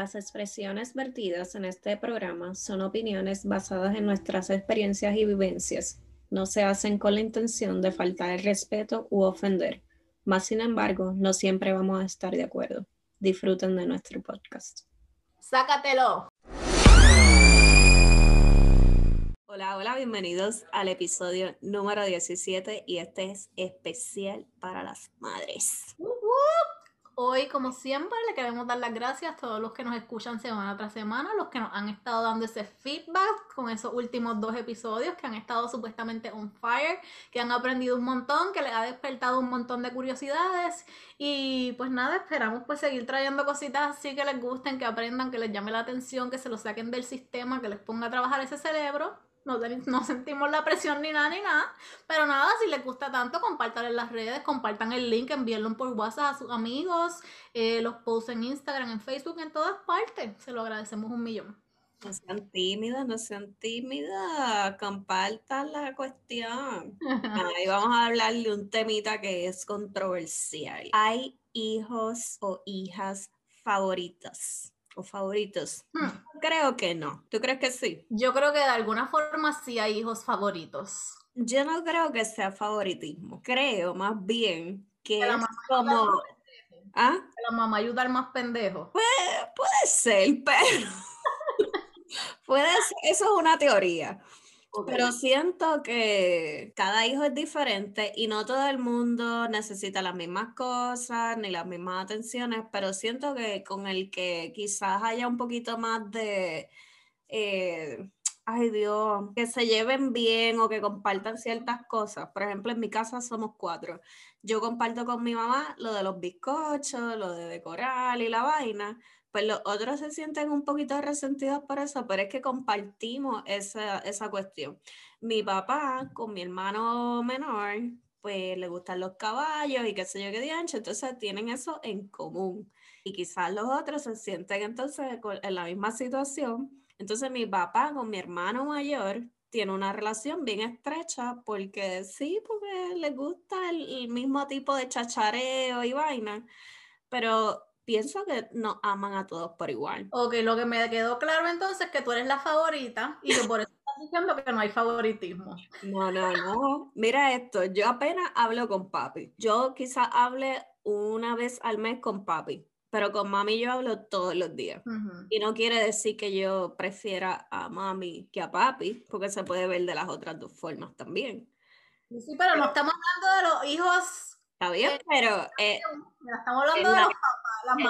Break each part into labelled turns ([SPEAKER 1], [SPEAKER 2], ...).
[SPEAKER 1] Las expresiones vertidas en este programa son opiniones basadas en nuestras experiencias y vivencias. No se hacen con la intención de faltar el respeto u ofender. Más sin embargo, no siempre vamos a estar de acuerdo. Disfruten de nuestro podcast.
[SPEAKER 2] ¡Sácatelo!
[SPEAKER 1] Hola, hola, bienvenidos al episodio número 17 y este es especial para las madres.
[SPEAKER 2] Uh, uh. Hoy, como siempre, le queremos dar las gracias a todos los que nos escuchan semana tras semana, los que nos han estado dando ese feedback con esos últimos dos episodios, que han estado supuestamente on fire, que han aprendido un montón, que les ha despertado un montón de curiosidades. Y pues nada, esperamos pues seguir trayendo cositas así que les gusten, que aprendan, que les llame la atención, que se lo saquen del sistema, que les ponga a trabajar ese cerebro no, sentimos la presión ni nada ni nada. Pero nada, si les gusta tanto, compartan en las redes, compartan el link, envíenlo por WhatsApp a sus amigos, eh, los posts en Instagram, en Facebook, en todas partes. Se lo agradecemos un millón.
[SPEAKER 1] No sean tímidas, no sean tímidas, compartan la cuestión. Ahí vamos a hablar de un temita que es controversial. ¿Hay hijos o hijas favoritas? O favoritos? Hmm. Creo que no. ¿Tú crees que sí?
[SPEAKER 2] Yo creo que de alguna forma sí hay hijos favoritos.
[SPEAKER 1] Yo no creo que sea favoritismo. Creo más bien que es como...
[SPEAKER 2] ¿Ah? la mamá ayuda al más pendejo.
[SPEAKER 1] Puede, puede ser, pero... puede ser, eso es una teoría. Pero siento que cada hijo es diferente y no todo el mundo necesita las mismas cosas ni las mismas atenciones, pero siento que con el que quizás haya un poquito más de, eh, ay Dios, que se lleven bien o que compartan ciertas cosas. Por ejemplo, en mi casa somos cuatro. Yo comparto con mi mamá lo de los bizcochos, lo de decorar y la vaina pues los otros se sienten un poquito resentidos por eso, pero es que compartimos esa, esa cuestión. Mi papá con mi hermano menor, pues le gustan los caballos y qué sé yo qué diancho, entonces tienen eso en común. Y quizás los otros se sienten entonces en la misma situación. Entonces mi papá con mi hermano mayor tiene una relación bien estrecha porque sí, porque le gusta el, el mismo tipo de chachareo y vaina, pero pienso que nos aman a todos por igual.
[SPEAKER 2] Ok, lo que me quedó claro entonces es que tú eres la favorita y que por eso estás diciendo que no hay favoritismo.
[SPEAKER 1] No, no, no. Mira esto, yo apenas hablo con papi. Yo quizás hable una vez al mes con papi, pero con mami yo hablo todos los días. Y no quiere decir que yo prefiera a mami que a papi, porque se puede ver de las otras dos formas también.
[SPEAKER 2] Sí, pero no estamos hablando de los hijos
[SPEAKER 1] Está bien, pero
[SPEAKER 2] eh, estamos hablando de los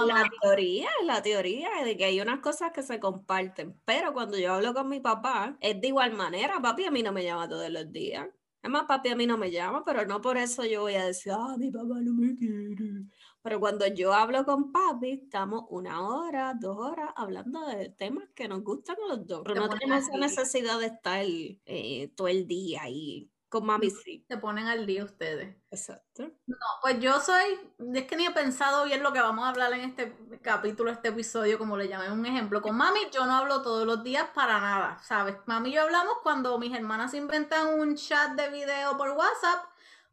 [SPEAKER 1] la teoría, la teoría de que hay unas cosas que se comparten, pero cuando yo hablo con mi papá, es de igual manera, papi a mí no me llama todos los días. Es más, papi a mí no me llama, pero no por eso yo voy a decir, ah, mi papá no me quiere. Pero cuando yo hablo con papi, estamos una hora, dos horas hablando de temas que nos gustan a los dos. Pero no tenemos esa necesidad de estar eh, todo el día ahí con mami sí.
[SPEAKER 2] Se ponen al día ustedes.
[SPEAKER 1] Exacto.
[SPEAKER 2] No, pues yo soy, es que ni he pensado bien lo que vamos a hablar en este capítulo, este episodio, como le llamé un ejemplo. Con mami yo no hablo todos los días para nada, ¿sabes? Mami y yo hablamos cuando mis hermanas inventan un chat de video por WhatsApp.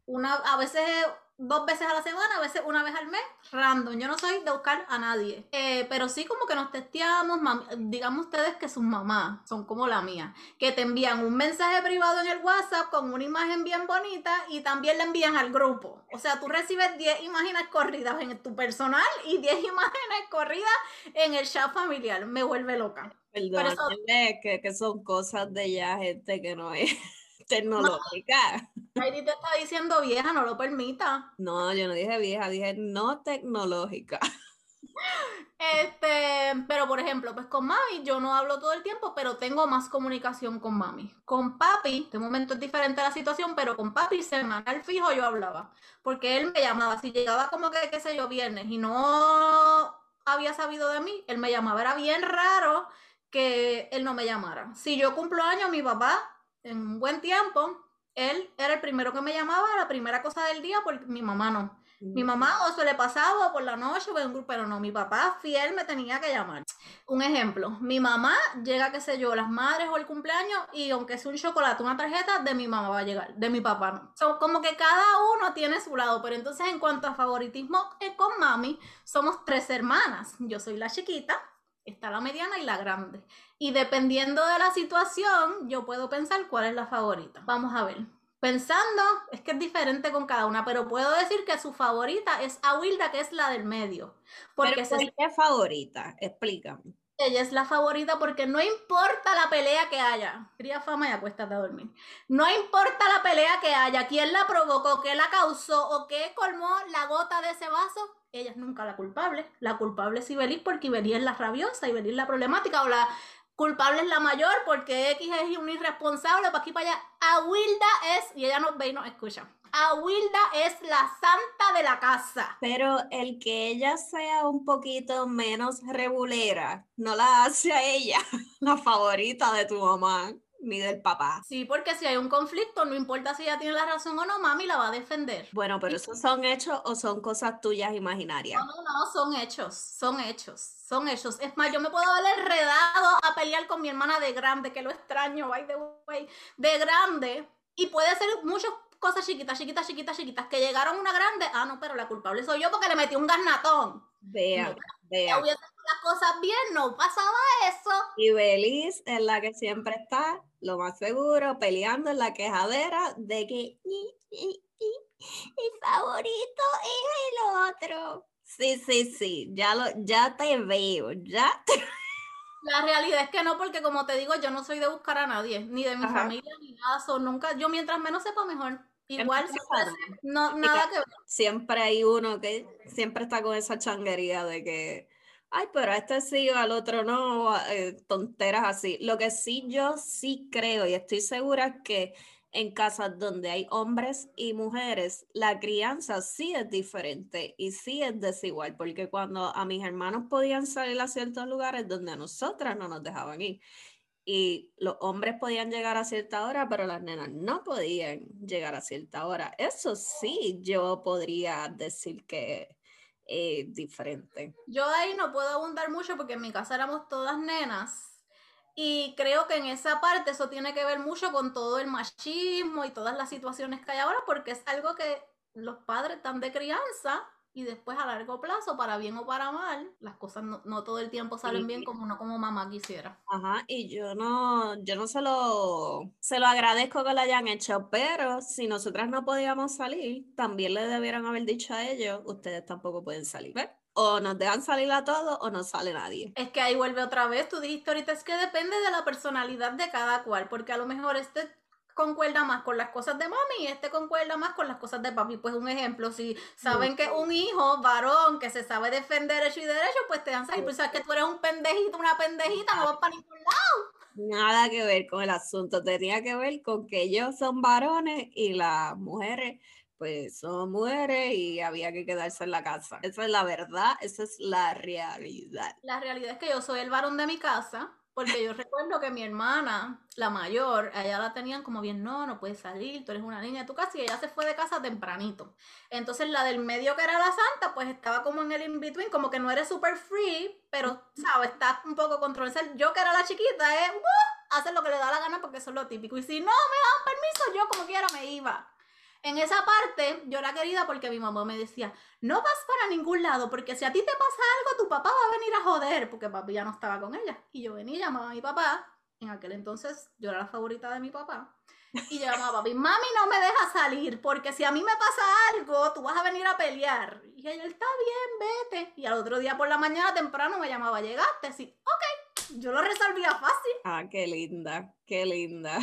[SPEAKER 2] Una, a veces dos veces a la semana, a veces una vez al mes, random. Yo no soy de buscar a nadie. Eh, pero sí como que nos testeamos, digamos ustedes que sus mamás son como la mía, que te envían un mensaje privado en el WhatsApp con una imagen bien bonita y también la envían al grupo. O sea, tú recibes 10 imágenes corridas en tu personal y 10 imágenes corridas en el chat familiar. Me vuelve loca.
[SPEAKER 1] Perdón, que, que son cosas de ya gente que no es tecnológica.
[SPEAKER 2] Heidi te está diciendo vieja, no lo permita.
[SPEAKER 1] No, yo no dije vieja, dije no tecnológica.
[SPEAKER 2] Este, pero por ejemplo, pues con mami yo no hablo todo el tiempo, pero tengo más comunicación con mami. Con papi, de momento es diferente la situación, pero con papi semanal fijo yo hablaba, porque él me llamaba, si llegaba como que, qué sé yo, viernes y no había sabido de mí, él me llamaba, era bien raro que él no me llamara. Si yo cumplo años, mi papá en un buen tiempo, él era el primero que me llamaba, la primera cosa del día, porque mi mamá no. Mi mamá o se le pasaba por la noche, pero no, mi papá fiel me tenía que llamar. Un ejemplo, mi mamá llega, qué sé yo, las madres o el cumpleaños y aunque sea un chocolate, una tarjeta, de mi mamá va a llegar, de mi papá no. Son como que cada uno tiene su lado, pero entonces en cuanto a favoritismo eh, con mami, somos tres hermanas. Yo soy la chiquita, está la mediana y la grande. Y dependiendo de la situación, yo puedo pensar cuál es la favorita. Vamos a ver. Pensando, es que es diferente con cada una, pero puedo decir que su favorita es Awilda, que es la del medio.
[SPEAKER 1] Porque ¿Pero ¿Por qué favorita? Explícame.
[SPEAKER 2] Ella es la favorita porque no importa la pelea que haya. Cría fama y acuéstate a dormir. No importa la pelea que haya, quién la provocó, qué la causó o qué colmó la gota de ese vaso. Ella es nunca la culpable. La culpable es Ibelis porque Ibelis es la rabiosa, Ibelis es la problemática o la culpable es la mayor porque X es un irresponsable, para aquí para allá. Awilda es, y ella nos ve y nos escucha. Awilda es la santa de la casa.
[SPEAKER 1] Pero el que ella sea un poquito menos regulera no la hace a ella la favorita de tu mamá ni del papá.
[SPEAKER 2] Sí, porque si hay un conflicto, no importa si ella tiene la razón o no, mami la va a defender.
[SPEAKER 1] Bueno, pero esos son hechos o son cosas tuyas imaginarias.
[SPEAKER 2] No, no, no, son hechos, son hechos, son hechos. Es más, yo me puedo haber enredado a pelear con mi hermana de grande, que lo extraño, by the way, de grande, y puede ser muchas cosas chiquitas, chiquitas, chiquitas, chiquitas, que llegaron una grande, ah, no, pero la culpable soy yo porque le metí un garnatón.
[SPEAKER 1] Vea, vea
[SPEAKER 2] las cosas bien, no pasaba eso.
[SPEAKER 1] Y Belis es la que siempre está, lo más seguro, peleando en la quejadera de que mi, favorito es el otro. Sí, sí, sí, ya, lo, ya te veo, ya
[SPEAKER 2] La realidad es que no, porque como te digo, yo no soy de buscar a nadie, ni de mi familia, ni nada, so, nunca, yo mientras menos sepa mejor. Igual no, nada que ver.
[SPEAKER 1] Siempre hay uno que siempre está con esa changuería de que ay, pero a este sí, al otro no, eh, tonteras así. Lo que sí yo sí creo y estoy segura que en casas donde hay hombres y mujeres, la crianza sí es diferente y sí es desigual, porque cuando a mis hermanos podían salir a ciertos lugares donde a nosotras no nos dejaban ir, y los hombres podían llegar a cierta hora, pero las nenas no podían llegar a cierta hora. Eso sí, yo podría decir que eh, diferente.
[SPEAKER 2] Yo ahí no puedo abundar mucho porque en mi casa éramos todas nenas y creo que en esa parte eso tiene que ver mucho con todo el machismo y todas las situaciones que hay ahora porque es algo que los padres están de crianza y después a largo plazo, para bien o para mal, las cosas no, todo el tiempo salen bien como uno como mamá quisiera.
[SPEAKER 1] Ajá, y yo no, yo no se lo, se lo agradezco que lo hayan hecho, pero si nosotras no podíamos salir, también le debieron haber dicho a ellos, ustedes tampoco pueden salir. o nos dejan salir a todos o no sale nadie.
[SPEAKER 2] Es que ahí vuelve otra vez, tú dijiste ahorita, es que depende de la personalidad de cada cual, porque a lo mejor este concuerda más con las cosas de mami y este concuerda más con las cosas de papi. Pues un ejemplo, si saben que un hijo varón que se sabe defender hecho y derecho, pues te dan salir. Pues sabes que tú eres un pendejito, una pendejita, no vas para ningún lado.
[SPEAKER 1] Nada que ver con el asunto, tenía que ver con que ellos son varones y las mujeres pues son mujeres y había que quedarse en la casa. Esa es la verdad, esa es la realidad.
[SPEAKER 2] La realidad es que yo soy el varón de mi casa porque yo recuerdo que mi hermana, la mayor, allá la tenían como bien, no, no puedes salir, tú eres una niña de tu casa y ella se fue de casa tempranito. Entonces la del medio que era la santa, pues estaba como en el in-between, como que no eres super free, pero, ¿sabes? Está un poco controversial. Yo que era la chiquita, es, uh, hacer lo que le da la gana porque eso es lo típico. Y si no me dan permiso, yo como quiera me iba. En esa parte yo era querida porque mi mamá me decía, no vas para ningún lado porque si a ti te pasa algo, tu papá va a venir a joder porque papi ya no estaba con ella. Y yo venía y llamaba a mi papá, en aquel entonces yo era la favorita de mi papá. Y llamaba a papi, mami no me deja salir porque si a mí me pasa algo, tú vas a venir a pelear. Y ella, está bien, vete. Y al otro día por la mañana temprano me llamaba, llegaste, sí, ok, yo lo resolvía fácil.
[SPEAKER 1] Ah, qué linda, qué linda.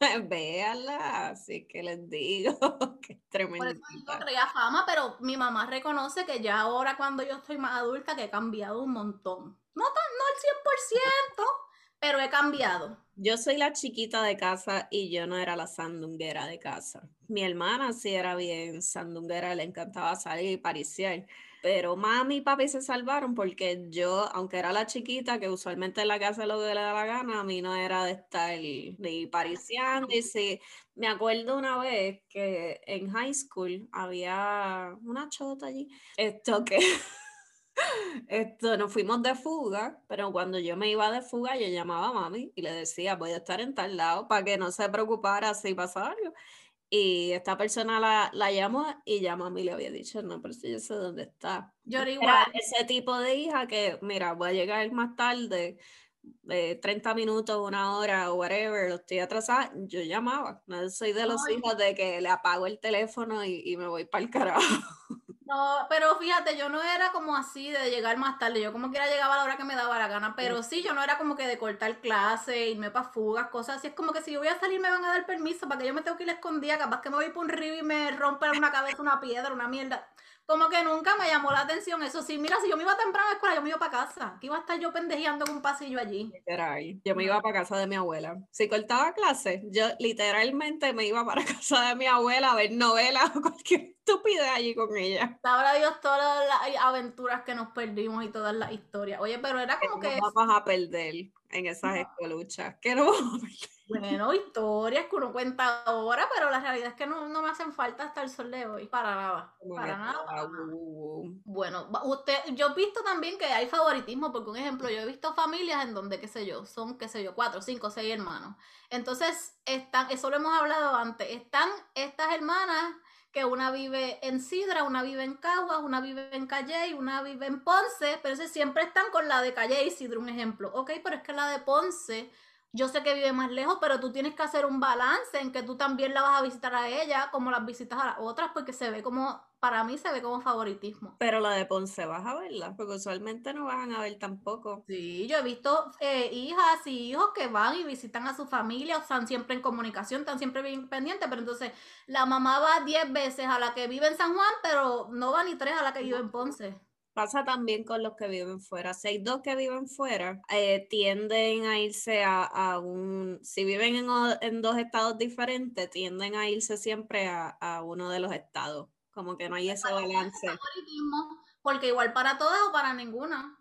[SPEAKER 1] Véala, así que les digo que tremendo.
[SPEAKER 2] Por traía fama, pero mi mamá reconoce que ya ahora cuando yo estoy más adulta que he cambiado un montón. No, tan, no al 100%, pero he cambiado.
[SPEAKER 1] Yo soy la chiquita de casa y yo no era la sandunguera de casa. Mi hermana sí era bien sandunguera, le encantaba salir y pariciar pero mami y papi se salvaron porque yo, aunque era la chiquita, que usualmente en la casa lo que le da la gana, a mí no era de estar ni pariciando. Sí, me acuerdo una vez que en high school había una chota allí, esto que... Esto, nos fuimos de fuga, pero cuando yo me iba de fuga, yo llamaba a mami y le decía, voy a estar en tal lado para que no se preocupara si pasa algo. Y esta persona la, la llamó y ya mami le había dicho, no, pero si yo sé dónde está.
[SPEAKER 2] Yo era igual.
[SPEAKER 1] ese tipo de hija que, mira, voy a llegar más tarde, eh, 30 minutos, una hora o whatever, estoy atrasada, yo llamaba. No soy de los
[SPEAKER 2] Ay.
[SPEAKER 1] hijos de que le apago el teléfono y, y me voy para el carajo.
[SPEAKER 2] No, pero fíjate, yo no era como así de llegar más tarde, yo como quiera llegaba a la hora que me daba la gana, pero sí, yo no era como que de cortar clase, irme para fugas, cosas así, es como que si yo voy a salir me van a dar permiso para que yo me tengo que ir escondida, capaz que me voy por un río y me rompe una cabeza una piedra, una mierda. Como que nunca me llamó la atención, eso sí, mira, si yo me iba temprano a la escuela, yo me iba para casa, que iba a estar yo pendejeando en un pasillo allí.
[SPEAKER 1] Literal. Yo me
[SPEAKER 2] No.
[SPEAKER 1] iba para casa de mi abuela. Si cortaba clase, yo literalmente me iba para casa de mi abuela a ver novelas o cualquier estupidez allí con ella.
[SPEAKER 2] Sabrá Dios todas las aventuras que nos perdimos y todas las historias. Oye, pero era como que
[SPEAKER 1] vamos a perder en esas
[SPEAKER 2] No.
[SPEAKER 1] escoluchas. Que no.
[SPEAKER 2] Bueno, historias que uno cuenta ahora, pero la realidad es que no, no me hacen falta hasta el sol de hoy. Para nada. Para nada. para nada. Bueno, usted, yo he visto también que hay favoritismo, porque un ejemplo, yo he visto familias en donde, qué sé yo, son, qué sé yo, cuatro, cinco, seis hermanos. Entonces, están, eso lo hemos hablado antes, están estas hermanas que una vive en Sidra, una vive en Caguas, una vive en Calle, una vive en Ponce, pero siempre están con la de Calle y Sidra, un ejemplo. Ok, pero es que la de Ponce, yo sé que vive más lejos, pero tú tienes que hacer un balance en que tú también la vas a visitar a ella como las visitas a las otras, porque se ve como, para mí se ve como favoritismo.
[SPEAKER 1] Pero la de Ponce vas a verla, porque usualmente no van a ver tampoco.
[SPEAKER 2] Sí, yo he visto eh, hijas y hijos que van y visitan a su familia, o están siempre en comunicación, están siempre bien pendientes, pero entonces la mamá va 10 veces a la que vive en San Juan, pero no va ni tres a la que vive en Ponce.
[SPEAKER 1] Pasa también con los que viven fuera. Si hay dos que viven fuera, eh, tienden a irse a, un, si viven en, dos estados diferentes, tienden a irse siempre a, a uno de los estados. Como que no hay ese balance.
[SPEAKER 2] Porque igual para todas o para ninguna.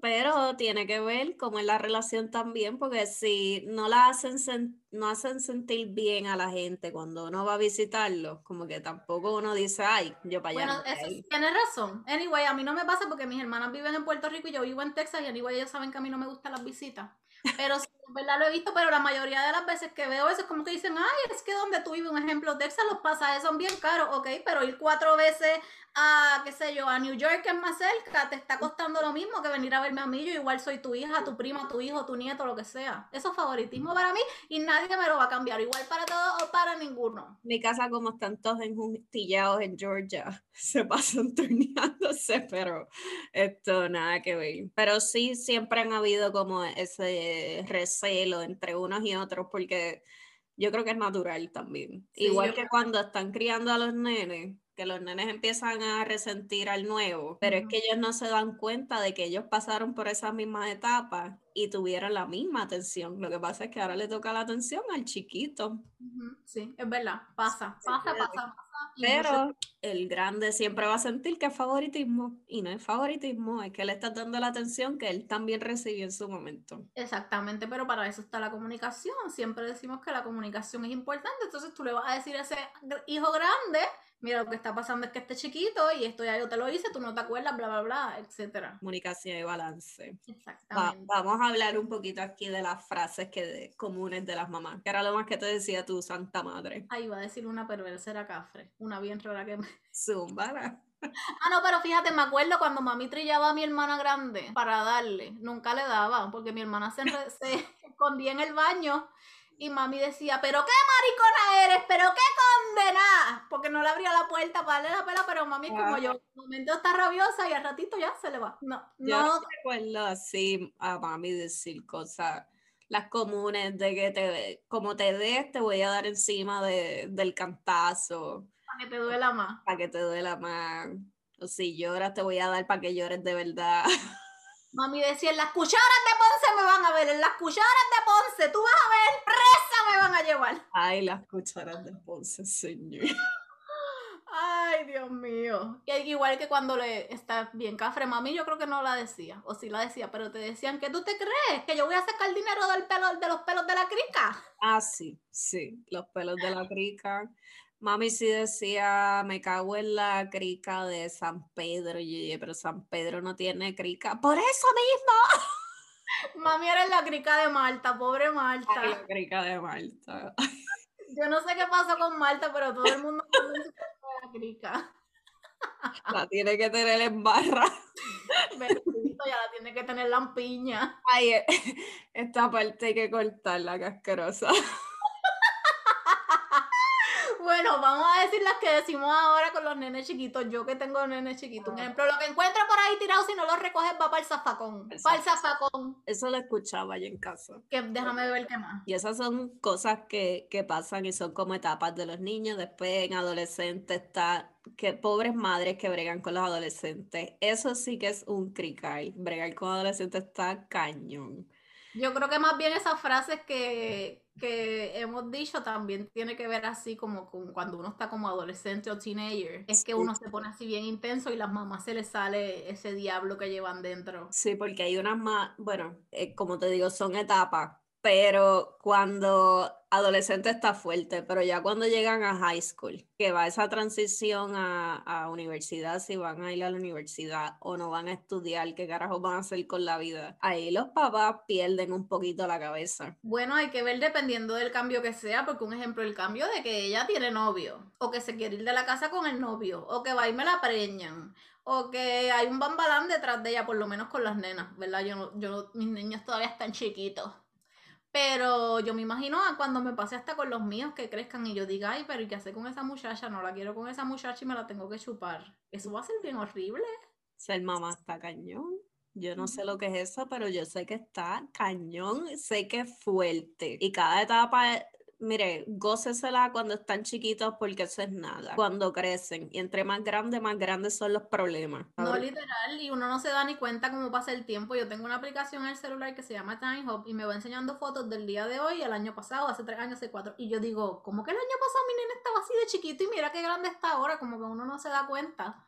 [SPEAKER 1] Pero tiene que ver cómo es la relación también, porque si no la hacen, no hacen sentir bien a la gente cuando uno va a visitarlos, como que tampoco uno dice, ay, yo para allá.
[SPEAKER 2] Bueno, eso
[SPEAKER 1] ir".
[SPEAKER 2] sí, tienes razón. Anyway, a mí no me pasa porque mis hermanas viven en Puerto Rico y yo vivo en Texas y anyway ellos saben que a mí no me gustan las visitas. Pero sí, en verdad lo he visto, pero la mayoría de las veces que veo eso es como que dicen, ay, es que donde tú vives, un ejemplo, Texas, los pasajes son bien caros, ok, pero ir cuatro veces a, qué sé yo, a New York, que es más cerca, te está costando lo mismo que venir a verme a mí, yo igual soy tu hija, tu prima, tu hijo, tu nieto, lo que sea. Eso es favoritismo para mí y nadie me lo va a cambiar, igual para todos o para ninguno.
[SPEAKER 1] Mi casa, como están todos enjuntillados en Georgia, se pasan turneándose, pero esto nada que ver. Pero sí, siempre han habido como ese recelo entre unos y otros, porque yo creo que es natural también.
[SPEAKER 2] Sí,
[SPEAKER 1] Igual que cuando están criando a los nenes, que los nenes empiezan a resentir al nuevo, pero es que ellos no se dan cuenta de que ellos pasaron por esas mismas etapas y tuvieron la misma atención. Lo que pasa es que ahora le toca la atención al chiquito.
[SPEAKER 2] Sí, es verdad, pasa, pasa, pasa, pasa.
[SPEAKER 1] Pero el grande siempre va a sentir que es favoritismo y no es favoritismo, es que le estás dando la atención que él también recibió en su momento.
[SPEAKER 2] Exactamente, pero para eso está la comunicación. Siempre decimos que la comunicación es importante. Entonces tú le vas a decir a ese hijo grande, mira, lo que está pasando es que este chiquito y esto ya yo te lo hice, tú no te acuerdas, bla, bla, bla, etcétera.
[SPEAKER 1] Comunicación y balance. Va-
[SPEAKER 2] Exactamente.
[SPEAKER 1] vamos a hablar un poquito aquí de las frases que de- comunes de las mamás, que era lo más que te decía tu santa madre.
[SPEAKER 2] Ahí va a decir una perversera cafre, una bien rara que me...
[SPEAKER 1] Zúmbala.
[SPEAKER 2] Ah, no, pero fíjate, me acuerdo cuando mami trillaba a mi hermana grande para darle, nunca le daba, porque mi hermana se, se escondía en el baño y mami decía, pero qué maricona eres, pero qué condenada, porque no le abría la puerta para darle la pela, pero mami es como yo, en un momento está rabiosa y al ratito ya se le va. No,
[SPEAKER 1] Yo
[SPEAKER 2] no,
[SPEAKER 1] no recuerdo así a mami decir cosas, las comunes de que te, como te des, te voy a dar encima de, del cantazo.
[SPEAKER 2] para que te duela más.
[SPEAKER 1] para que te duela más. O si lloras, te voy a dar para que llores de verdad.
[SPEAKER 2] Mami decía, en las cucharas de Ponce me van a ver, en las cucharas de Ponce, tú vas a ver, presa me van a llevar.
[SPEAKER 1] Ay, las cucharas de Ponce, señor.
[SPEAKER 2] Ay, Dios mío. Y igual que cuando le está bien cafre, mami, yo creo que no la decía, o sí la decía, pero te decían que tú te crees que yo voy a sacar dinero del pelo, de los pelos de la crica.
[SPEAKER 1] Ah, sí, sí, los pelos de la crica. Mami sí decía, me cago en la crica de San Pedro. Y yo dije, pero San Pedro no tiene crica. Por eso mismo.
[SPEAKER 2] Mami era en la crica de Malta, pobre Malta.
[SPEAKER 1] Ay, la crica de Malta.
[SPEAKER 2] Yo no sé qué pasó con Marta, pero todo el mundo la crica.
[SPEAKER 1] La tiene que tener en barra.
[SPEAKER 2] Bendito, ya la tiene que tener lampiña.
[SPEAKER 1] Ay, eh, esta parte hay que cortarla, casquerosa.
[SPEAKER 2] Bueno, vamos a decir las que decimos ahora con los nenes chiquitos. Yo que tengo nenes chiquitos. Un ejemplo, lo que encuentra por ahí tirado, si no lo recoges, va para el zafacón. Para el zafacón.
[SPEAKER 1] Eso lo escuchaba yo en casa.
[SPEAKER 2] Que déjame ver qué más.
[SPEAKER 1] Y esas son cosas que, que pasan y son como etapas de los niños. Después en adolescentes está que pobres madres que bregan con los adolescentes. Eso sí que es un crical. Bregar con adolescentes está cañón.
[SPEAKER 2] Yo creo que más bien esas frases que, que hemos dicho también tiene que ver así como con cuando uno está como adolescente o teenager. Es que uno se pone así bien intenso y las mamás se les sale ese diablo que llevan dentro.
[SPEAKER 1] Sí, porque hay unas más, bueno, eh, como te digo, son etapas pero cuando adolescente está fuerte, pero ya cuando llegan a high school, que va esa transición a, universidad, si van a ir a la universidad o no van a estudiar, qué carajos van a hacer con la vida, ahí los papás pierden un poquito la cabeza.
[SPEAKER 2] Bueno, hay que ver dependiendo del cambio que sea, porque un ejemplo, el cambio de que ella tiene novio, o que se quiere ir de la casa con el novio, o que va y me la preñan, o que hay un bambalán detrás de ella, por lo menos con las nenas, ¿verdad? Yo, yo, mis niños todavía están chiquitos. Pero yo me imagino a cuando me pase hasta con los míos que crezcan y yo diga, ay, pero ¿y qué hace con esa muchacha? No la quiero con esa muchacha y me la tengo que chupar. Eso va a ser bien horrible.
[SPEAKER 1] Ser mamá está cañón. Yo no sé lo que es eso, pero yo sé que está cañón, sé que es fuerte. Y cada etapa mire, gócesela cuando están chiquitos porque eso es nada. Cuando crecen y entre más grandes, más grandes son los problemas.
[SPEAKER 2] No, literal, y uno no se da ni cuenta cómo pasa el tiempo. Yo tengo una aplicación en el celular que se llama Time Hop y me va enseñando fotos del día de hoy, el año pasado, hace tres años, hace cuatro. Y yo digo, ¿cómo que el año pasado mi nene estaba así de chiquito y mira qué grande está ahora? Como que uno no se da cuenta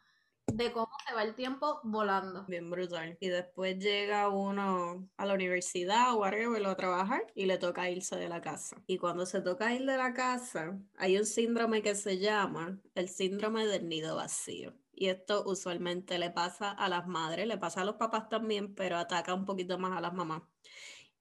[SPEAKER 2] de cómo se va el tiempo volando.
[SPEAKER 1] Bien brutal. Y después llega uno a la universidad o arriba a trabajar y le toca irse de la casa. Y cuando se toca ir de la casa, hay un síndrome que se llama el síndrome del nido vacío. Y esto usualmente le pasa a las madres, le pasa a los papás también, pero ataca un poquito más a las mamás.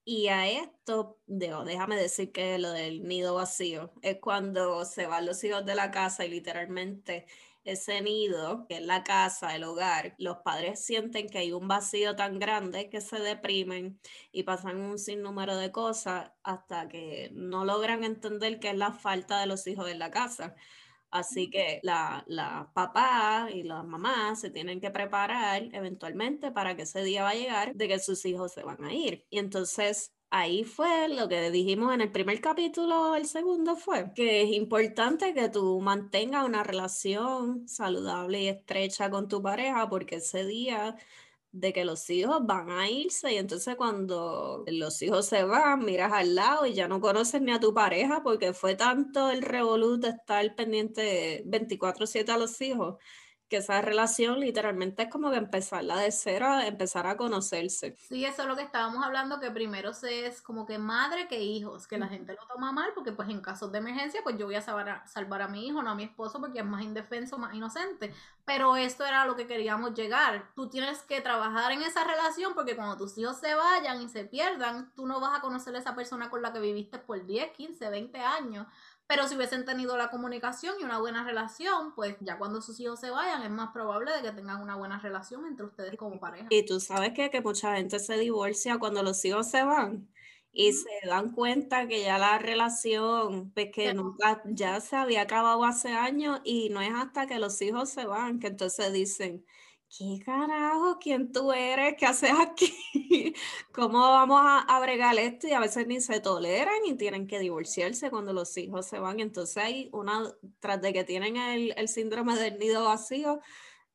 [SPEAKER 1] Y a esto, déjame decir que lo del nido vacío es cuando se van los hijos de la casa y literalmente ese nido, que es la casa, el hogar, los padres sienten que hay un vacío tan grande que se deprimen y pasan un sinnúmero de cosas hasta que no logran entender que es la falta de los hijos en la casa. Así que la, la papá y las mamás se tienen que preparar eventualmente para que ese día va a llegar de que sus hijos se van a ir. Y entonces ahí fue lo que dijimos en el primer capítulo, el segundo fue que es importante que tú mantengas una relación saludable y estrecha con tu pareja porque ese día de que los hijos van a irse y entonces cuando los hijos se van, miras al lado y ya no conoces ni a tu pareja porque fue tanto el revolut de estar pendiente 24/7 a los hijos que esa relación literalmente es como que empezarla de cero, empezar a conocerse.
[SPEAKER 2] Sí, eso es lo que estábamos hablando, que primero se es como que madre que hijos, que la gente lo toma mal, porque pues en casos de emergencia, pues yo voy a salvar a, salvar a mi hijo, no a mi esposo, porque es más indefenso, más inocente. Pero esto era lo que queríamos llegar. Tú tienes que trabajar en esa relación, porque cuando tus hijos se vayan y se pierdan, tú no vas a conocer a esa persona con la que viviste por 10, 15, 20 años. Pero si hubiesen tenido la comunicación y una buena relación, pues ya cuando sus hijos se vayan es más probable de que tengan una buena relación entre ustedes como pareja.
[SPEAKER 1] Y tú sabes que, que mucha gente se divorcia cuando los hijos se van y se dan cuenta que ya la relación, pues que nunca, ya se había acabado hace años y no es hasta que los hijos se van que entonces dicen, ¿qué carajo? ¿Quién tú eres? ¿Qué haces aquí? ¿Cómo vamos a, a, bregar esto? Y a veces ni se toleran y tienen que divorciarse cuando los hijos se van. Entonces hay una, tras de que tienen el, el síndrome del nido vacío,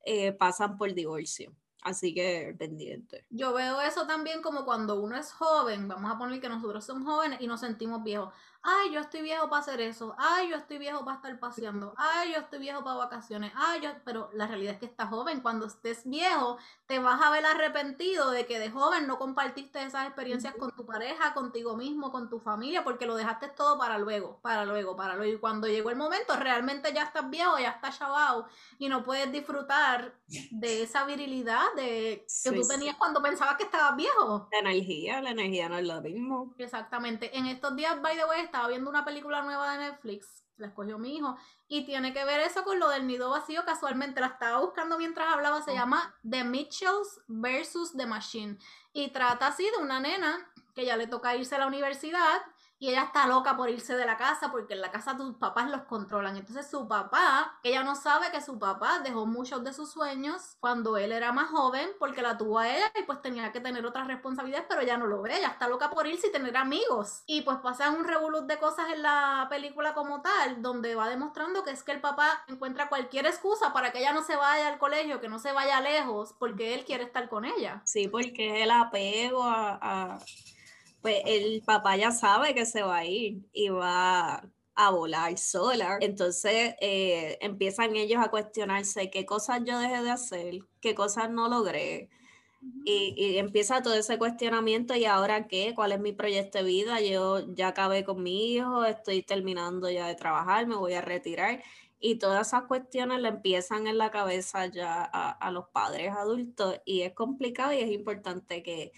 [SPEAKER 1] eh, pasan por divorcio. Así que pendiente.
[SPEAKER 2] Yo veo eso también como cuando uno es joven, vamos a poner que nosotros somos jóvenes y nos sentimos viejos ay, yo estoy viejo para hacer eso, ay, yo estoy viejo para estar paseando, ay, yo estoy viejo para vacaciones, ay, yo, pero la realidad es que estás joven, cuando estés viejo, te vas a ver arrepentido de que de joven no compartiste esas experiencias con tu pareja, contigo mismo, con tu familia, porque lo dejaste todo para luego, para luego, para luego, y cuando llegó el momento, realmente ya estás viejo, ya estás chavado, y no puedes disfrutar de esa virilidad de que tú tenías cuando pensabas que estabas viejo.
[SPEAKER 1] La energía, la energía no es lo mismo.
[SPEAKER 2] Exactamente. En estos días, by the way, estaba viendo una película nueva de Netflix, la escogió mi hijo, y tiene que ver eso con lo del nido vacío, casualmente la estaba buscando mientras hablaba, se llama The Mitchells versus The Machine, y trata así de una nena que ya le toca irse a la universidad y ella está loca por irse de la casa porque en la casa tus papás los controlan. Entonces su papá, ella no sabe que su papá dejó muchos de sus sueños cuando él era más joven porque la tuvo a ella y pues tenía que tener otras responsabilidades, pero ella no lo ve, ella está loca por irse y tener amigos. Y pues pasan un revolut de cosas en la película como tal, donde va demostrando que es que el papá encuentra cualquier excusa para que ella no se vaya al colegio, que no se vaya lejos, porque él quiere estar con ella.
[SPEAKER 1] Sí, porque el apego a pues el papá ya sabe que se va a ir y va a volar sola. Entonces eh, empiezan ellos a cuestionarse qué cosas yo dejé de hacer, qué cosas no logré. Y, y, empieza todo ese cuestionamiento y ahora qué, cuál es mi proyecto de vida, yo ya acabé con mi hijo, estoy terminando ya de trabajar, me voy a retirar. Y todas esas cuestiones le empiezan en la cabeza ya a, a los padres adultos. Y es complicado y es importante que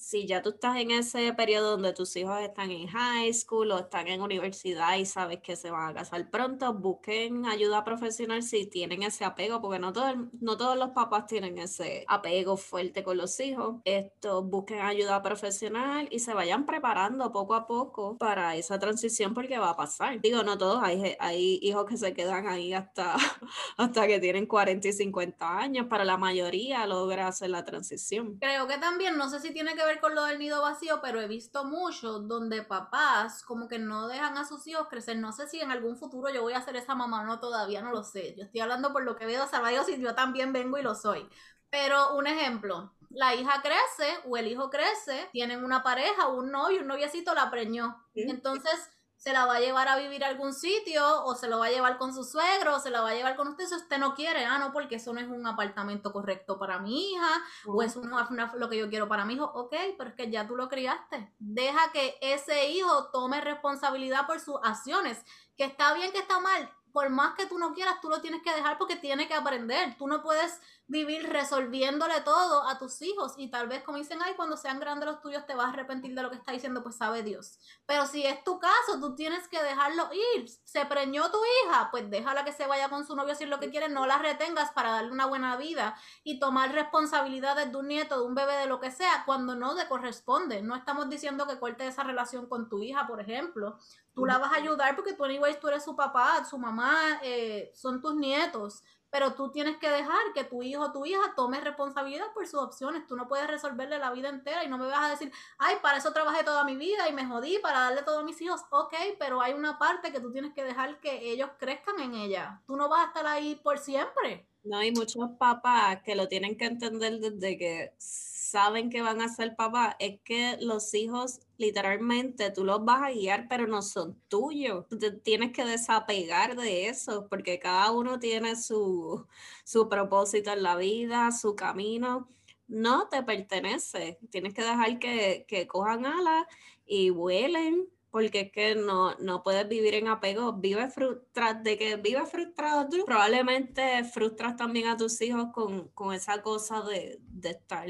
[SPEAKER 1] si ya tú estás en ese periodo donde tus hijos están en high school o están en universidad y sabes que se van a casar pronto, busquen ayuda profesional si tienen ese apego, porque no, todo no todos los papás tienen ese apego fuerte con los hijos. Esto, busquen ayuda profesional y se vayan preparando poco a poco para esa transición porque va a pasar. Digo, no todos, hay, hay hijos que se quedan ahí hasta, hasta que tienen 40 y 50 años, para la mayoría logra hacer la transición.
[SPEAKER 2] Creo que también, no sé si tiene que ver con lo del nido vacío, pero he visto mucho donde papás como que no dejan a sus hijos crecer. No sé si en algún futuro yo voy a ser esa mamá, no, todavía no lo sé. Yo estoy hablando por lo que veo, Dios y yo también vengo y lo soy. Pero un ejemplo, la hija crece o el hijo crece, tienen una pareja, un novio, un noviecito la preñó. Entonces se la va a llevar a vivir a algún sitio, o se lo va a llevar con su suegro, o se la va a llevar con usted, si usted no quiere, ah, no, porque eso no es un apartamento correcto para mi hija, o es lo que yo quiero para mi hijo, ok, pero es que ya tú lo criaste. Deja que ese hijo tome responsabilidad por sus acciones, que está bien, que está mal, por más que tú no quieras, tú lo tienes que dejar porque tiene que aprender. Tú no puedes vivir resolviéndole todo a tus hijos y tal vez como dicen, ay, cuando sean grandes los tuyos te vas a arrepentir de lo que está diciendo, pues sabe Dios. Pero si es tu caso, tú tienes que dejarlo ir. Se preñó tu hija, pues déjala que se vaya con su novio si es lo que quiere, no la retengas para darle una buena vida y tomar responsabilidades de un nieto, de un bebé, de lo que sea, cuando no te corresponde. No estamos diciendo que corte esa relación con tu hija, por ejemplo. Tú la vas a ayudar porque tú, anyways, tú eres su papá, su mamá, eh, son tus nietos pero tú tienes que dejar que tu hijo o tu hija tome responsabilidad por sus opciones. Tú no puedes resolverle la vida entera y no me vas a decir, ay, para eso trabajé toda mi vida y me jodí para darle todo a mis hijos. Ok, pero hay una parte que tú tienes que dejar que ellos crezcan en ella. Tú no vas a estar ahí por siempre.
[SPEAKER 1] No, hay muchos papás que lo tienen que entender desde que saben que van a ser papás, es que los hijos literalmente tú los vas a guiar, pero no son tuyos. Tú tienes que desapegar de eso, porque cada uno tiene su, su propósito en la vida, su camino. No te pertenece. Tienes que dejar que, que cojan alas y vuelen porque es que no, no puedes vivir en apego, vives frustrado, de que vives frustrado tú, probablemente frustras también a tus hijos con, con esa cosa de, de estar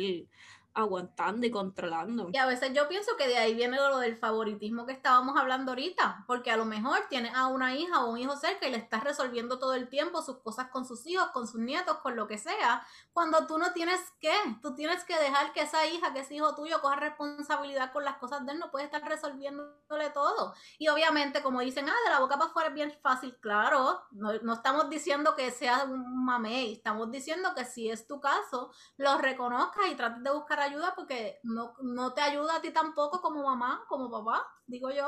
[SPEAKER 1] aguantando y controlando.
[SPEAKER 2] Y a veces yo pienso que de ahí viene lo del favoritismo que estábamos hablando ahorita, porque a lo mejor tienes a una hija o un hijo cerca y le estás resolviendo todo el tiempo sus cosas con sus hijos, con sus nietos, con lo que sea, cuando tú no tienes que, tú tienes que dejar que esa hija, que ese hijo tuyo coja responsabilidad con las cosas de él, no puede estar resolviéndole todo. Y obviamente, como dicen, ah, de la boca para afuera es bien fácil, claro, no, no estamos diciendo que sea un mamey, estamos diciendo que si es tu caso, lo reconozcas y trates de buscar ayuda porque no, no te ayuda a ti tampoco como mamá, como papá, digo yo,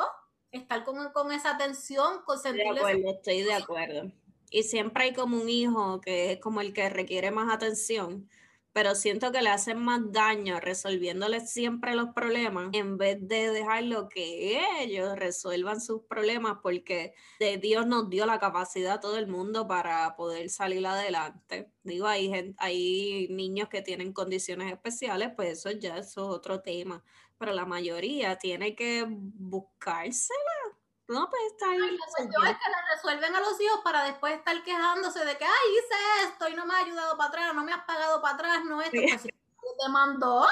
[SPEAKER 2] estar con, con esa atención, con
[SPEAKER 1] De acuerdo, estoy de acuerdo. Y siempre hay como un hijo que es como el que requiere más atención pero siento que le hacen más daño resolviéndole siempre los problemas en vez de dejarlo que ellos resuelvan sus problemas porque de Dios nos dio la capacidad a todo el mundo para poder salir adelante. Digo, hay, hay niños que tienen condiciones especiales, pues eso ya es otro tema, pero la mayoría tiene que buscársela no, pues está ahí.
[SPEAKER 2] es que le resuelven a los hijos para después estar quejándose de que, ay, hice esto y no me ha ayudado para atrás, no me has pagado para atrás, no esto. Pues, te mandó?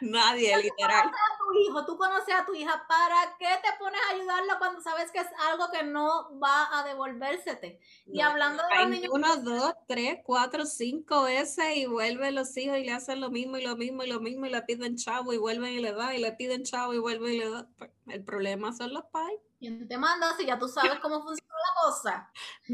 [SPEAKER 1] Nadie, literal.
[SPEAKER 2] tu hijo, tú conoces a tu hija, ¿para qué te pones a ayudarla cuando sabes que es algo que no va a devolvérsete? y hablando de los niños...
[SPEAKER 1] Uno, dos, tres, cuatro, cinco veces y vuelven los hijos y le hacen lo mismo y lo mismo y lo mismo y le piden chavo y vuelven y le dan y le piden chavo y vuelven y le dan. El problema son los pais.
[SPEAKER 2] ¿Quién te manda si ya tú sabes cómo funciona la cosa?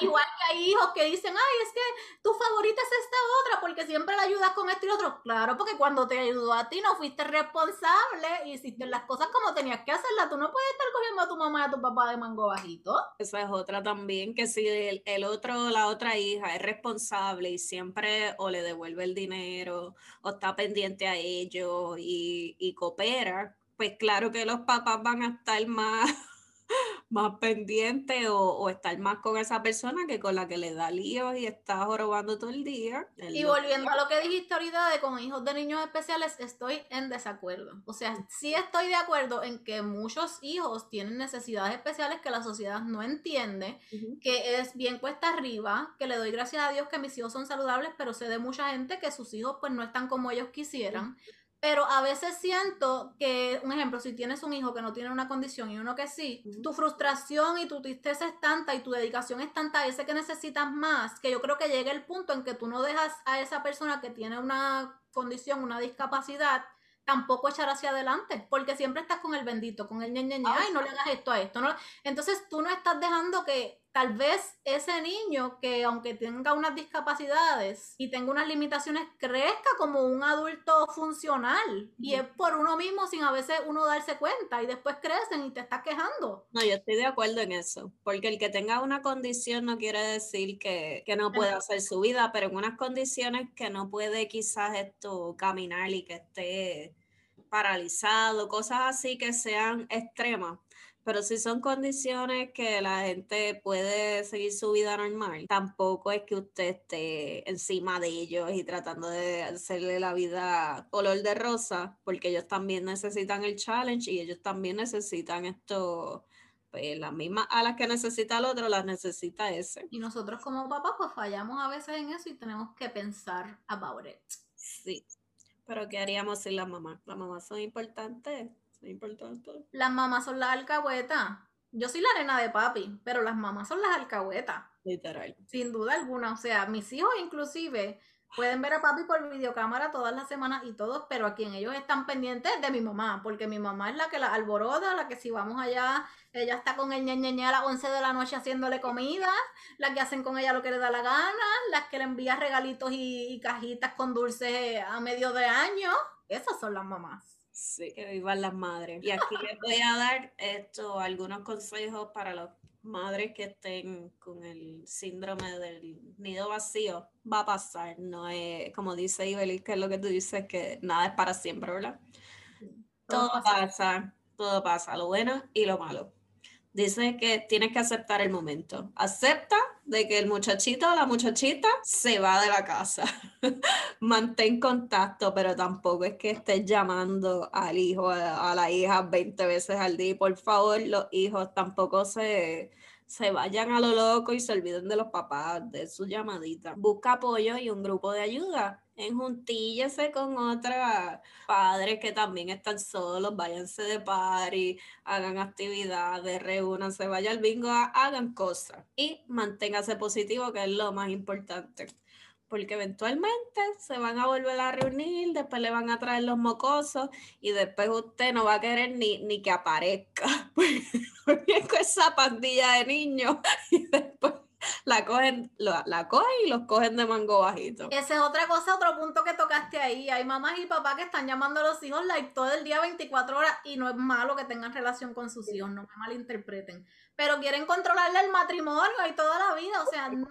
[SPEAKER 2] Igual que hay hijos que dicen, ay, es que tu favorita es esta otra porque siempre la ayudas con esto y otro. Claro, porque cuando te ayudó a ti no fuiste responsable y hiciste las cosas como tenías que hacerlas. Tú no puedes estar cogiendo a tu mamá y a tu papá de mango bajito.
[SPEAKER 1] Esa es otra también, que si el, el otro, la otra hija es responsable y siempre o le devuelve el dinero o está pendiente a ellos y, y coopera, pues claro que los papás van a estar más, más pendientes o, estar más con esa persona que con la que le da líos y está jorobando todo el día.
[SPEAKER 2] y volviendo a lo que dijiste ahorita de con hijos de niños especiales, estoy en desacuerdo. O sea, sí estoy de acuerdo en que muchos hijos tienen necesidades especiales que la sociedad no entiende, que es bien cuesta arriba, que le doy gracias a Dios que mis hijos son saludables, pero sé de mucha gente que sus hijos pues no están como ellos quisieran. Pero a veces siento que, un ejemplo, si tienes un hijo que no tiene una condición y uno que sí, tu frustración y tu tristeza es tanta y tu dedicación es tanta a ese que necesitas más, que yo creo que llega el punto en que tú no dejas a esa persona que tiene una condición, una discapacidad, tampoco echar hacia adelante, porque siempre estás con el bendito, con el ñe, ñe, ñe, ay, no le hagas esto a esto. ¿no? Entonces tú no estás dejando que tal vez ese niño que aunque tenga unas discapacidades y tenga unas limitaciones, crezca como un adulto funcional. Y es por uno mismo sin a veces uno darse cuenta y después crecen y te estás quejando.
[SPEAKER 1] No, yo estoy de acuerdo en eso, porque el que tenga una condición no quiere decir que, que no puede hacer su vida, pero en unas condiciones que no puede quizás esto caminar y que esté paralizado, cosas así que sean extremas pero si son condiciones que la gente puede seguir su vida normal, tampoco es que usted esté encima de ellos y tratando de hacerle la vida color de rosa, porque ellos también necesitan el challenge y ellos también necesitan esto pues las mismas alas que necesita el otro, las necesita ese.
[SPEAKER 2] Y nosotros como papás pues fallamos a veces en eso y tenemos que pensar about it.
[SPEAKER 1] Sí, pero ¿qué haríamos sin las mamás? Las mamás son importantes importante.
[SPEAKER 2] Las mamás son las alcahuetas. Yo soy la nena de papi, pero las mamás son las alcahuetas.
[SPEAKER 1] Literal.
[SPEAKER 2] Sin duda alguna. O sea, mis hijos inclusive pueden ver a papi por videocámara todas las semanas y todos, pero a quien ellos están pendientes de mi mamá, porque mi mamá es la que la alboroda, la que si vamos allá, ella está con el ñeñeñe a las 11 de la noche haciéndole comida, la que hacen con ella lo que le da la gana, las que le envía regalitos y cajitas con dulces a medio de año. Esas son las mamás.
[SPEAKER 1] Sí, que vivan las madres. Y aquí les voy a dar esto, algunos consejos para las madres que estén con el síndrome del nido vacío. Va a pasar, no es como dice Ibelis, que es lo que tú dices, que nada es para siempre, ¿verdad? Todo, pasa, todo pasa, lo bueno y lo malo dice que tienes que aceptar el momento. Acepta de que el muchachito o la muchachita se va de la casa. Mantén contacto, pero tampoco es que estés llamando al hijo, a, la hija 20 veces al día. por favor, los hijos tampoco se, se vayan a lo loco y se olviden de los papás, de su llamadita. Busca apoyo y un grupo de ayuda enjuntíllese con otros padres que también están solos, váyanse de party, hagan actividades, reúnanse, vaya al bingo, hagan cosas y manténgase positivo, que es lo más importante. Porque eventualmente se van a volver a reunir, después le van a traer los mocosos y después usted no va a querer ni, ni que aparezca. Porque con esa pandilla de niños y después la cogen, la, cogen y los cogen de mango bajito.
[SPEAKER 2] Esa es otra cosa, otro punto que tocaste ahí. Hay mamás y papás que están llamando a los hijos like todo el día 24 horas y no es malo que tengan relación con sus hijos, no me malinterpreten pero quieren controlarle el matrimonio y toda la vida, o sea, no.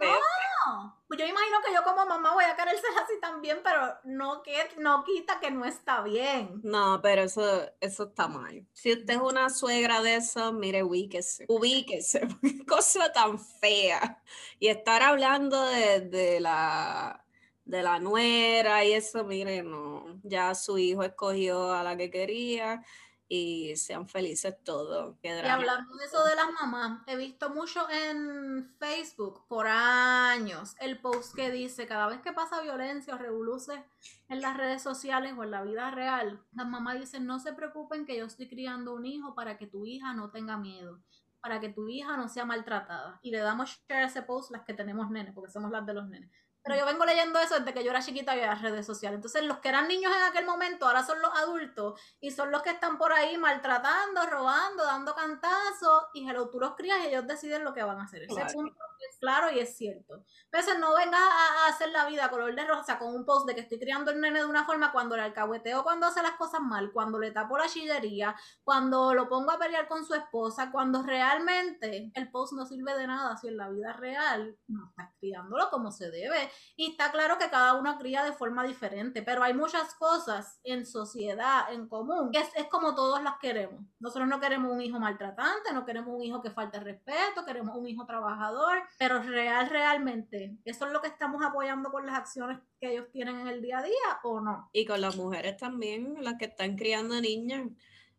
[SPEAKER 2] Pues yo imagino que yo como mamá voy a querer ser así también, pero no, que, no quita que no está bien.
[SPEAKER 1] No, pero eso, eso está mal. Si usted es una suegra de eso, mire, ubíquese, ubíquese, qué cosa tan fea. Y estar hablando de, de la de la nuera y eso, mire, no, ya su hijo escogió a la que quería y sean felices todos.
[SPEAKER 2] Y hablando de eso de las mamás, he visto mucho en Facebook por años el post que dice, cada vez que pasa violencia o revoluce en las redes sociales o en la vida real, las mamás dicen, no se preocupen que yo estoy criando un hijo para que tu hija no tenga miedo para que tu hija no sea maltratada. Y le damos share a ese post las que tenemos nenes, porque somos las de los nenes. Pero yo vengo leyendo eso desde que yo era chiquita y las redes sociales. Entonces, los que eran niños en aquel momento ahora son los adultos y son los que están por ahí maltratando, robando, dando cantazos. Y hello, tú los crías y ellos deciden lo que van a hacer. Ese punto claro y es cierto. Veces no vengas a, hacer la vida color de rosa con un post de que estoy criando el nene de una forma cuando le alcahueteo cuando hace las cosas mal, cuando le tapo la chillería, cuando lo pongo a pelear con su esposa, cuando realmente el post no sirve de nada si en la vida real no estás criándolo como se debe y está claro que cada uno cría de forma diferente, pero hay muchas cosas en sociedad, en común, que es, es como todos las queremos. Nosotros no queremos un hijo maltratante, no queremos un hijo que falte respeto, queremos un hijo trabajador, pero real, realmente, ¿eso es lo que estamos apoyando con las acciones que ellos tienen en el día a día o no?
[SPEAKER 1] Y con las mujeres también, las que están criando niñas.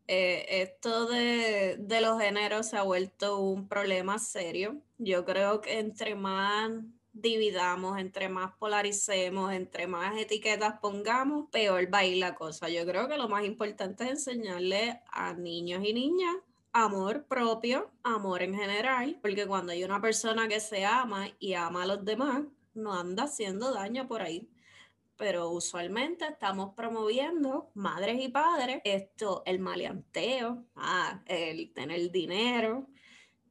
[SPEAKER 1] Eh, esto de, de, los géneros se ha vuelto un problema serio. Yo creo que entre más dividamos, entre más polaricemos, entre más etiquetas pongamos, peor va a ir la cosa. Yo creo que lo más importante es enseñarle a niños y niñas amor propio, amor en general, porque cuando hay una persona que se ama y ama a los demás, no anda haciendo daño por ahí. Pero usualmente estamos promoviendo, madres y padres, esto, el maleanteo, ah, el tener dinero,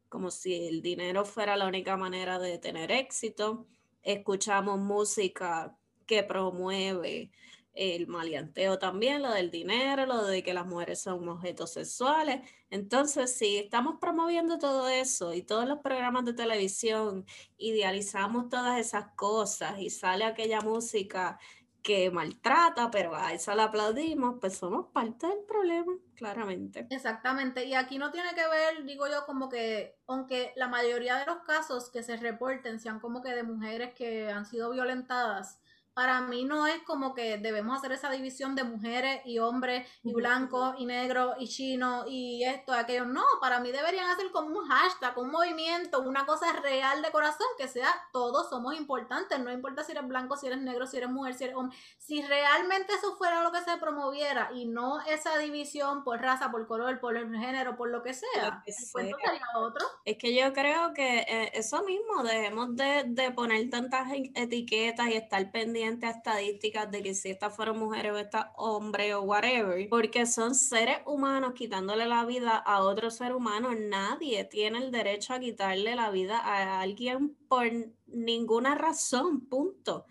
[SPEAKER 1] como si el dinero fuera la única manera de tener éxito. Escuchamos música que promueve el maleanteo también, lo del dinero, lo de que las mujeres son objetos sexuales. Entonces, si estamos promoviendo todo eso y todos los programas de televisión, idealizamos todas esas cosas y sale aquella música que maltrata, pero a esa la aplaudimos, pues somos parte del problema, claramente.
[SPEAKER 2] Exactamente, y aquí no tiene que ver, digo yo, como que, aunque la mayoría de los casos que se reporten sean como que de mujeres que han sido violentadas, para mí no es como que debemos hacer esa división de mujeres y hombres y blancos y negros y chinos y esto y aquello. No, para mí deberían hacer como un hashtag, un movimiento, una cosa real de corazón que sea todos somos importantes. No importa si eres blanco, si eres negro, si eres mujer, si eres hombre. Si realmente eso fuera lo que se promoviera y no esa división por raza, por color, por el género, por lo que sea,
[SPEAKER 1] el otro. Es que yo creo que eh, eso mismo, dejemos de, de poner tantas etiquetas y estar pendientes estadísticas de que si estas fueron mujeres o estas hombres o whatever, porque son seres humanos quitándole la vida a otro ser humano. Nadie tiene el derecho a quitarle la vida a alguien por ninguna razón, punto.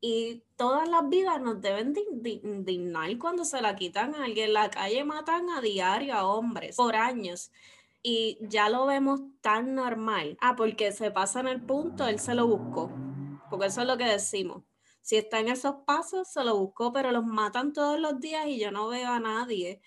[SPEAKER 1] Y todas las vidas nos deben indignar cuando se la quitan a alguien. En la calle matan a diario a hombres por años y ya lo vemos tan normal. Ah, porque se pasa en el punto, él se lo buscó. Porque eso es lo que decimos si está en esos pasos, se lo buscó, pero los matan todos los días y yo no veo a nadie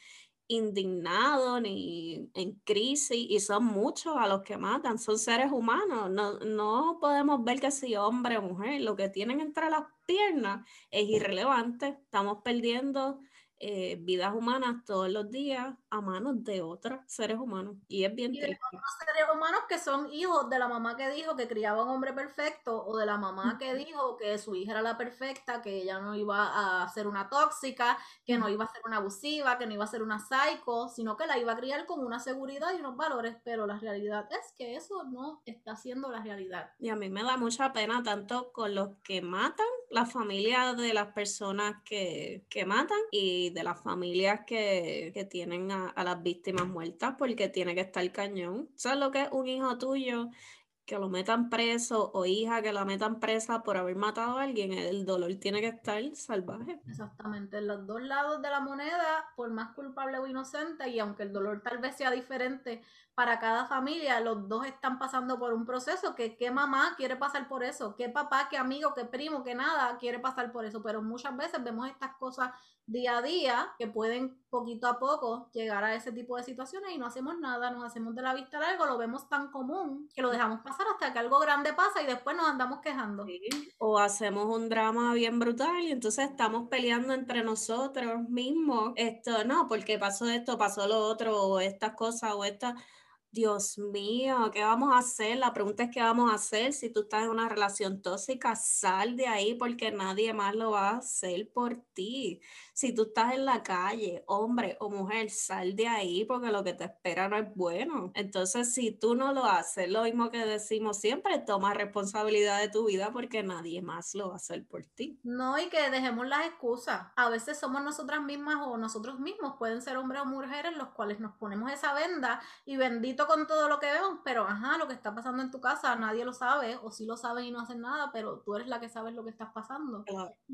[SPEAKER 1] indignado ni en crisis y son muchos a los que matan, son seres humanos, no, no podemos ver que si hombre o mujer, lo que tienen entre las piernas es irrelevante, estamos perdiendo eh, vidas humanas todos los días a manos de otros seres humanos. Y es bien triste.
[SPEAKER 2] seres humanos que son hijos de la mamá que dijo que criaba un hombre perfecto o de la mamá que dijo que su hija era la perfecta, que ella no iba a ser una tóxica, que no iba a ser una abusiva, que no iba a ser una psycho, sino que la iba a criar con una seguridad y unos valores. Pero la realidad es que eso no está siendo la realidad.
[SPEAKER 1] Y a mí me da mucha pena tanto con los que matan, la familia de las personas que, que matan y de las familias que, que tienen a, las víctimas muertas porque tiene que estar cañón. ¿Sabes lo que es un hijo tuyo que lo metan preso o hija que la metan presa por haber matado a alguien, el dolor tiene que estar salvaje.
[SPEAKER 2] Exactamente, en los dos lados de la moneda, por más culpable o inocente, y aunque el dolor tal vez sea diferente para cada familia, los dos están pasando por un proceso que qué mamá quiere pasar por eso, qué papá, qué amigo, qué primo, qué nada quiere pasar por eso, pero muchas veces vemos estas cosas día a día que pueden poquito a poco llegar a ese tipo de situaciones y no hacemos nada, nos hacemos de la vista largo, lo vemos tan común que lo dejamos pasar hasta que algo grande pasa y después nos andamos quejando.
[SPEAKER 1] O hacemos un drama bien brutal y entonces estamos peleando entre nosotros mismos. Esto, no, porque pasó esto, pasó lo otro, o estas cosas, o esta Dios mío, ¿qué vamos a hacer? La pregunta es qué vamos a hacer si tú estás en una relación tóxica, sal de ahí porque nadie más lo va a hacer por ti. Si tú estás en la calle, hombre o mujer, sal de ahí porque lo que te espera no es bueno. Entonces, si tú no lo haces, lo mismo que decimos siempre, toma responsabilidad de tu vida porque nadie más lo va a hacer por ti.
[SPEAKER 2] No, y que dejemos las excusas. A veces somos nosotras mismas o nosotros mismos, pueden ser hombres o mujeres los cuales nos ponemos esa venda y bendito con todo lo que vemos, pero ajá, lo que está pasando en tu casa nadie lo sabe, o si lo saben y no hacen nada, pero tú eres la que sabes lo que estás pasando.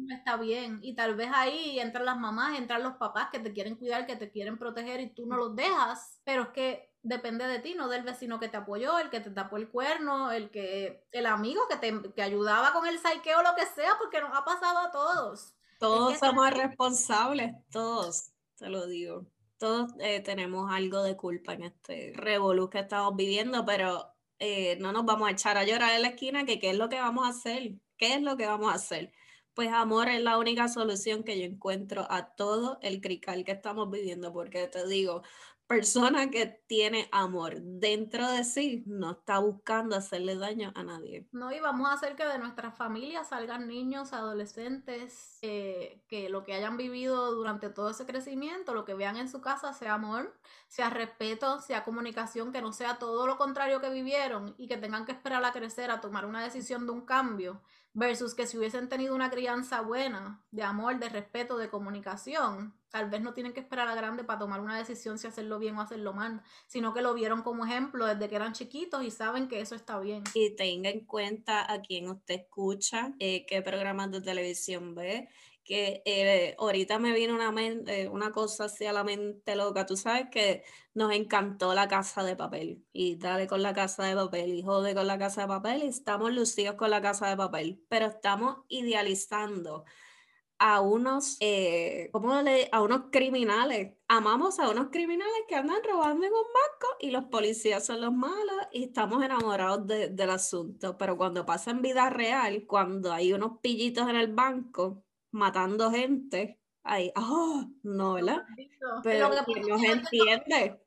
[SPEAKER 2] Está bien. Y tal vez ahí entran las mamás, entran los papás que te quieren cuidar, que te quieren proteger y tú no los dejas, pero es que depende de ti, no del vecino que te apoyó, el que te tapó el cuerno, el que el amigo que te que ayudaba con el saqueo, lo que sea, porque nos ha pasado a todos.
[SPEAKER 1] Todos somos responsables, todos, te lo digo todos eh, tenemos algo de culpa en este revolú que estamos viviendo, pero eh, no nos vamos a echar a llorar en la esquina que qué es lo que vamos a hacer, qué es lo que vamos a hacer. Pues amor es la única solución que yo encuentro a todo el crical que estamos viviendo, porque te digo, persona que tiene amor dentro de sí no está buscando hacerle daño a nadie.
[SPEAKER 2] No, y vamos a hacer que de nuestras familias salgan niños, adolescentes, eh, que lo que hayan vivido durante todo ese crecimiento, lo que vean en su casa sea amor, sea respeto, sea comunicación, que no sea todo lo contrario que vivieron y que tengan que esperar a crecer, a tomar una decisión de un cambio, versus que si hubiesen tenido una crianza buena, de amor, de respeto, de comunicación, tal vez no tienen que esperar a grande para tomar una decisión si hacerlo bien o hacerlo mal, sino que lo vieron como ejemplo desde que eran chiquitos y saben que eso está bien.
[SPEAKER 1] Y tenga en cuenta a quién usted escucha, eh, qué programas de televisión ve, que eh, ahorita me viene una, eh, una cosa así a la mente loca. Tú sabes que nos encantó la casa de papel y dale con la casa de papel y jode con la casa de papel y estamos lucidos con la casa de papel, pero estamos idealizando a unos, eh, ¿cómo le, a unos criminales. Amamos a unos criminales que andan robando en un banco y los policías son los malos y estamos enamorados del asunto. Pero cuando pasa en vida real, cuando hay unos pillitos en el banco, matando gente, ahí, oh, no, ¿verdad? Pero que no se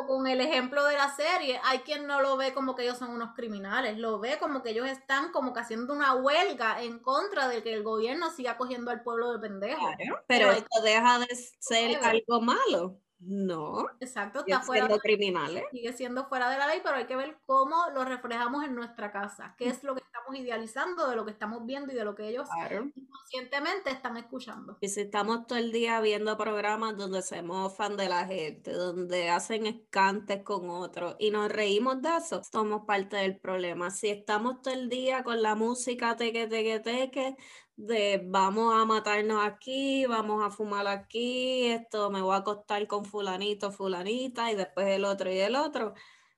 [SPEAKER 1] entiende.
[SPEAKER 2] Con el ejemplo de la serie, hay quien no lo ve como que ellos son unos criminales, lo ve como que ellos están como que haciendo una huelga en contra de que el gobierno siga cogiendo al pueblo de pendejos.
[SPEAKER 1] pero, esto deja de ser algo malo. No.
[SPEAKER 2] Exacto,
[SPEAKER 1] está fuera. Siendo criminales.
[SPEAKER 2] Sigue siendo fuera de la ley, pero hay que ver cómo lo reflejamos en nuestra casa. ¿Qué es lo que estamos idealizando de lo que estamos viendo y de lo que ellos conscientemente están escuchando?
[SPEAKER 1] Y si estamos todo el día viendo programas donde se mofan de la gente, donde hacen escantes con otros y nos reímos de eso, somos parte del problema. Si estamos todo el día con la música teque, teque, teque, de vamos a matarnos aquí, vamos a fumar aquí, esto me voy a acostar con fulanito, fulanita y después el otro y el otro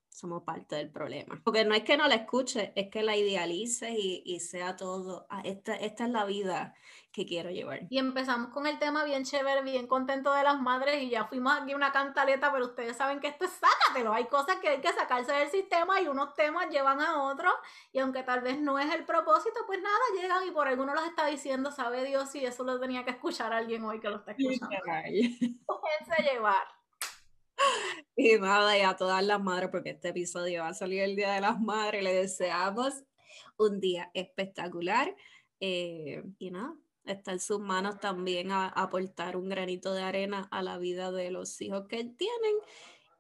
[SPEAKER 1] somos parte del problema. Porque no es que no la escuche, es que la idealice y, sea todo, ah, esta, esta es la vida que quiero llevar.
[SPEAKER 2] Y empezamos con el tema bien chévere, bien contento de las madres y ya fuimos aquí una cantaleta, pero ustedes saben que esto es sácatelo, hay cosas que hay que sacarse del sistema y unos temas llevan a otros y aunque tal vez no es el propósito, pues nada, llegan y por alguno los está diciendo, sabe Dios si eso lo tenía que escuchar alguien hoy que lo está escuchando. Déjense llevar.
[SPEAKER 1] Y nada, y a todas las madres, porque este episodio va a salir el Día de las Madres, le deseamos un día espectacular. Eh, y nada, está en sus manos también aportar un granito de arena a la vida de los hijos que tienen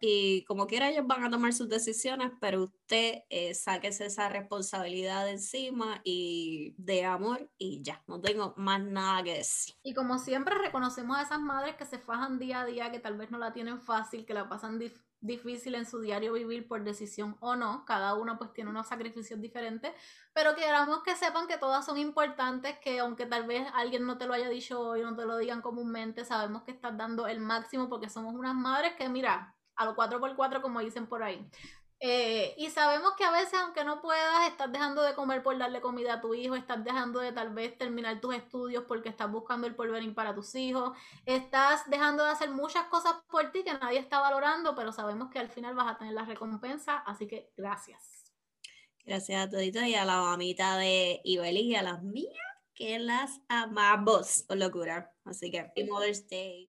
[SPEAKER 1] y como quiera ellos van a tomar sus decisiones, pero usted eh, sáquese esa responsabilidad de encima y de amor y ya, no tengo más nada que decir.
[SPEAKER 2] Y como siempre reconocemos a esas madres que se fajan día a día, que tal vez no la tienen fácil, que la pasan difícil en su diario vivir por decisión o no, cada una pues tiene unos sacrificios diferentes, pero queramos que sepan que todas son importantes, que aunque tal vez alguien no te lo haya dicho hoy, no te lo digan comúnmente, sabemos que estás dando el máximo porque somos unas madres que mira, a los 4x4 como dicen por ahí. Eh, y sabemos que a veces, aunque no puedas, estás dejando de comer por darle comida a tu hijo, estás dejando de tal vez terminar tus estudios porque estás buscando el porvenir para tus hijos, estás dejando de hacer muchas cosas por ti que nadie está valorando, pero sabemos que al final vas a tener la recompensa, así que gracias.
[SPEAKER 1] Gracias a toditos y a la mamita de Ibeli y a las mías, que las amamos, o locura. Así que, Mother's Day.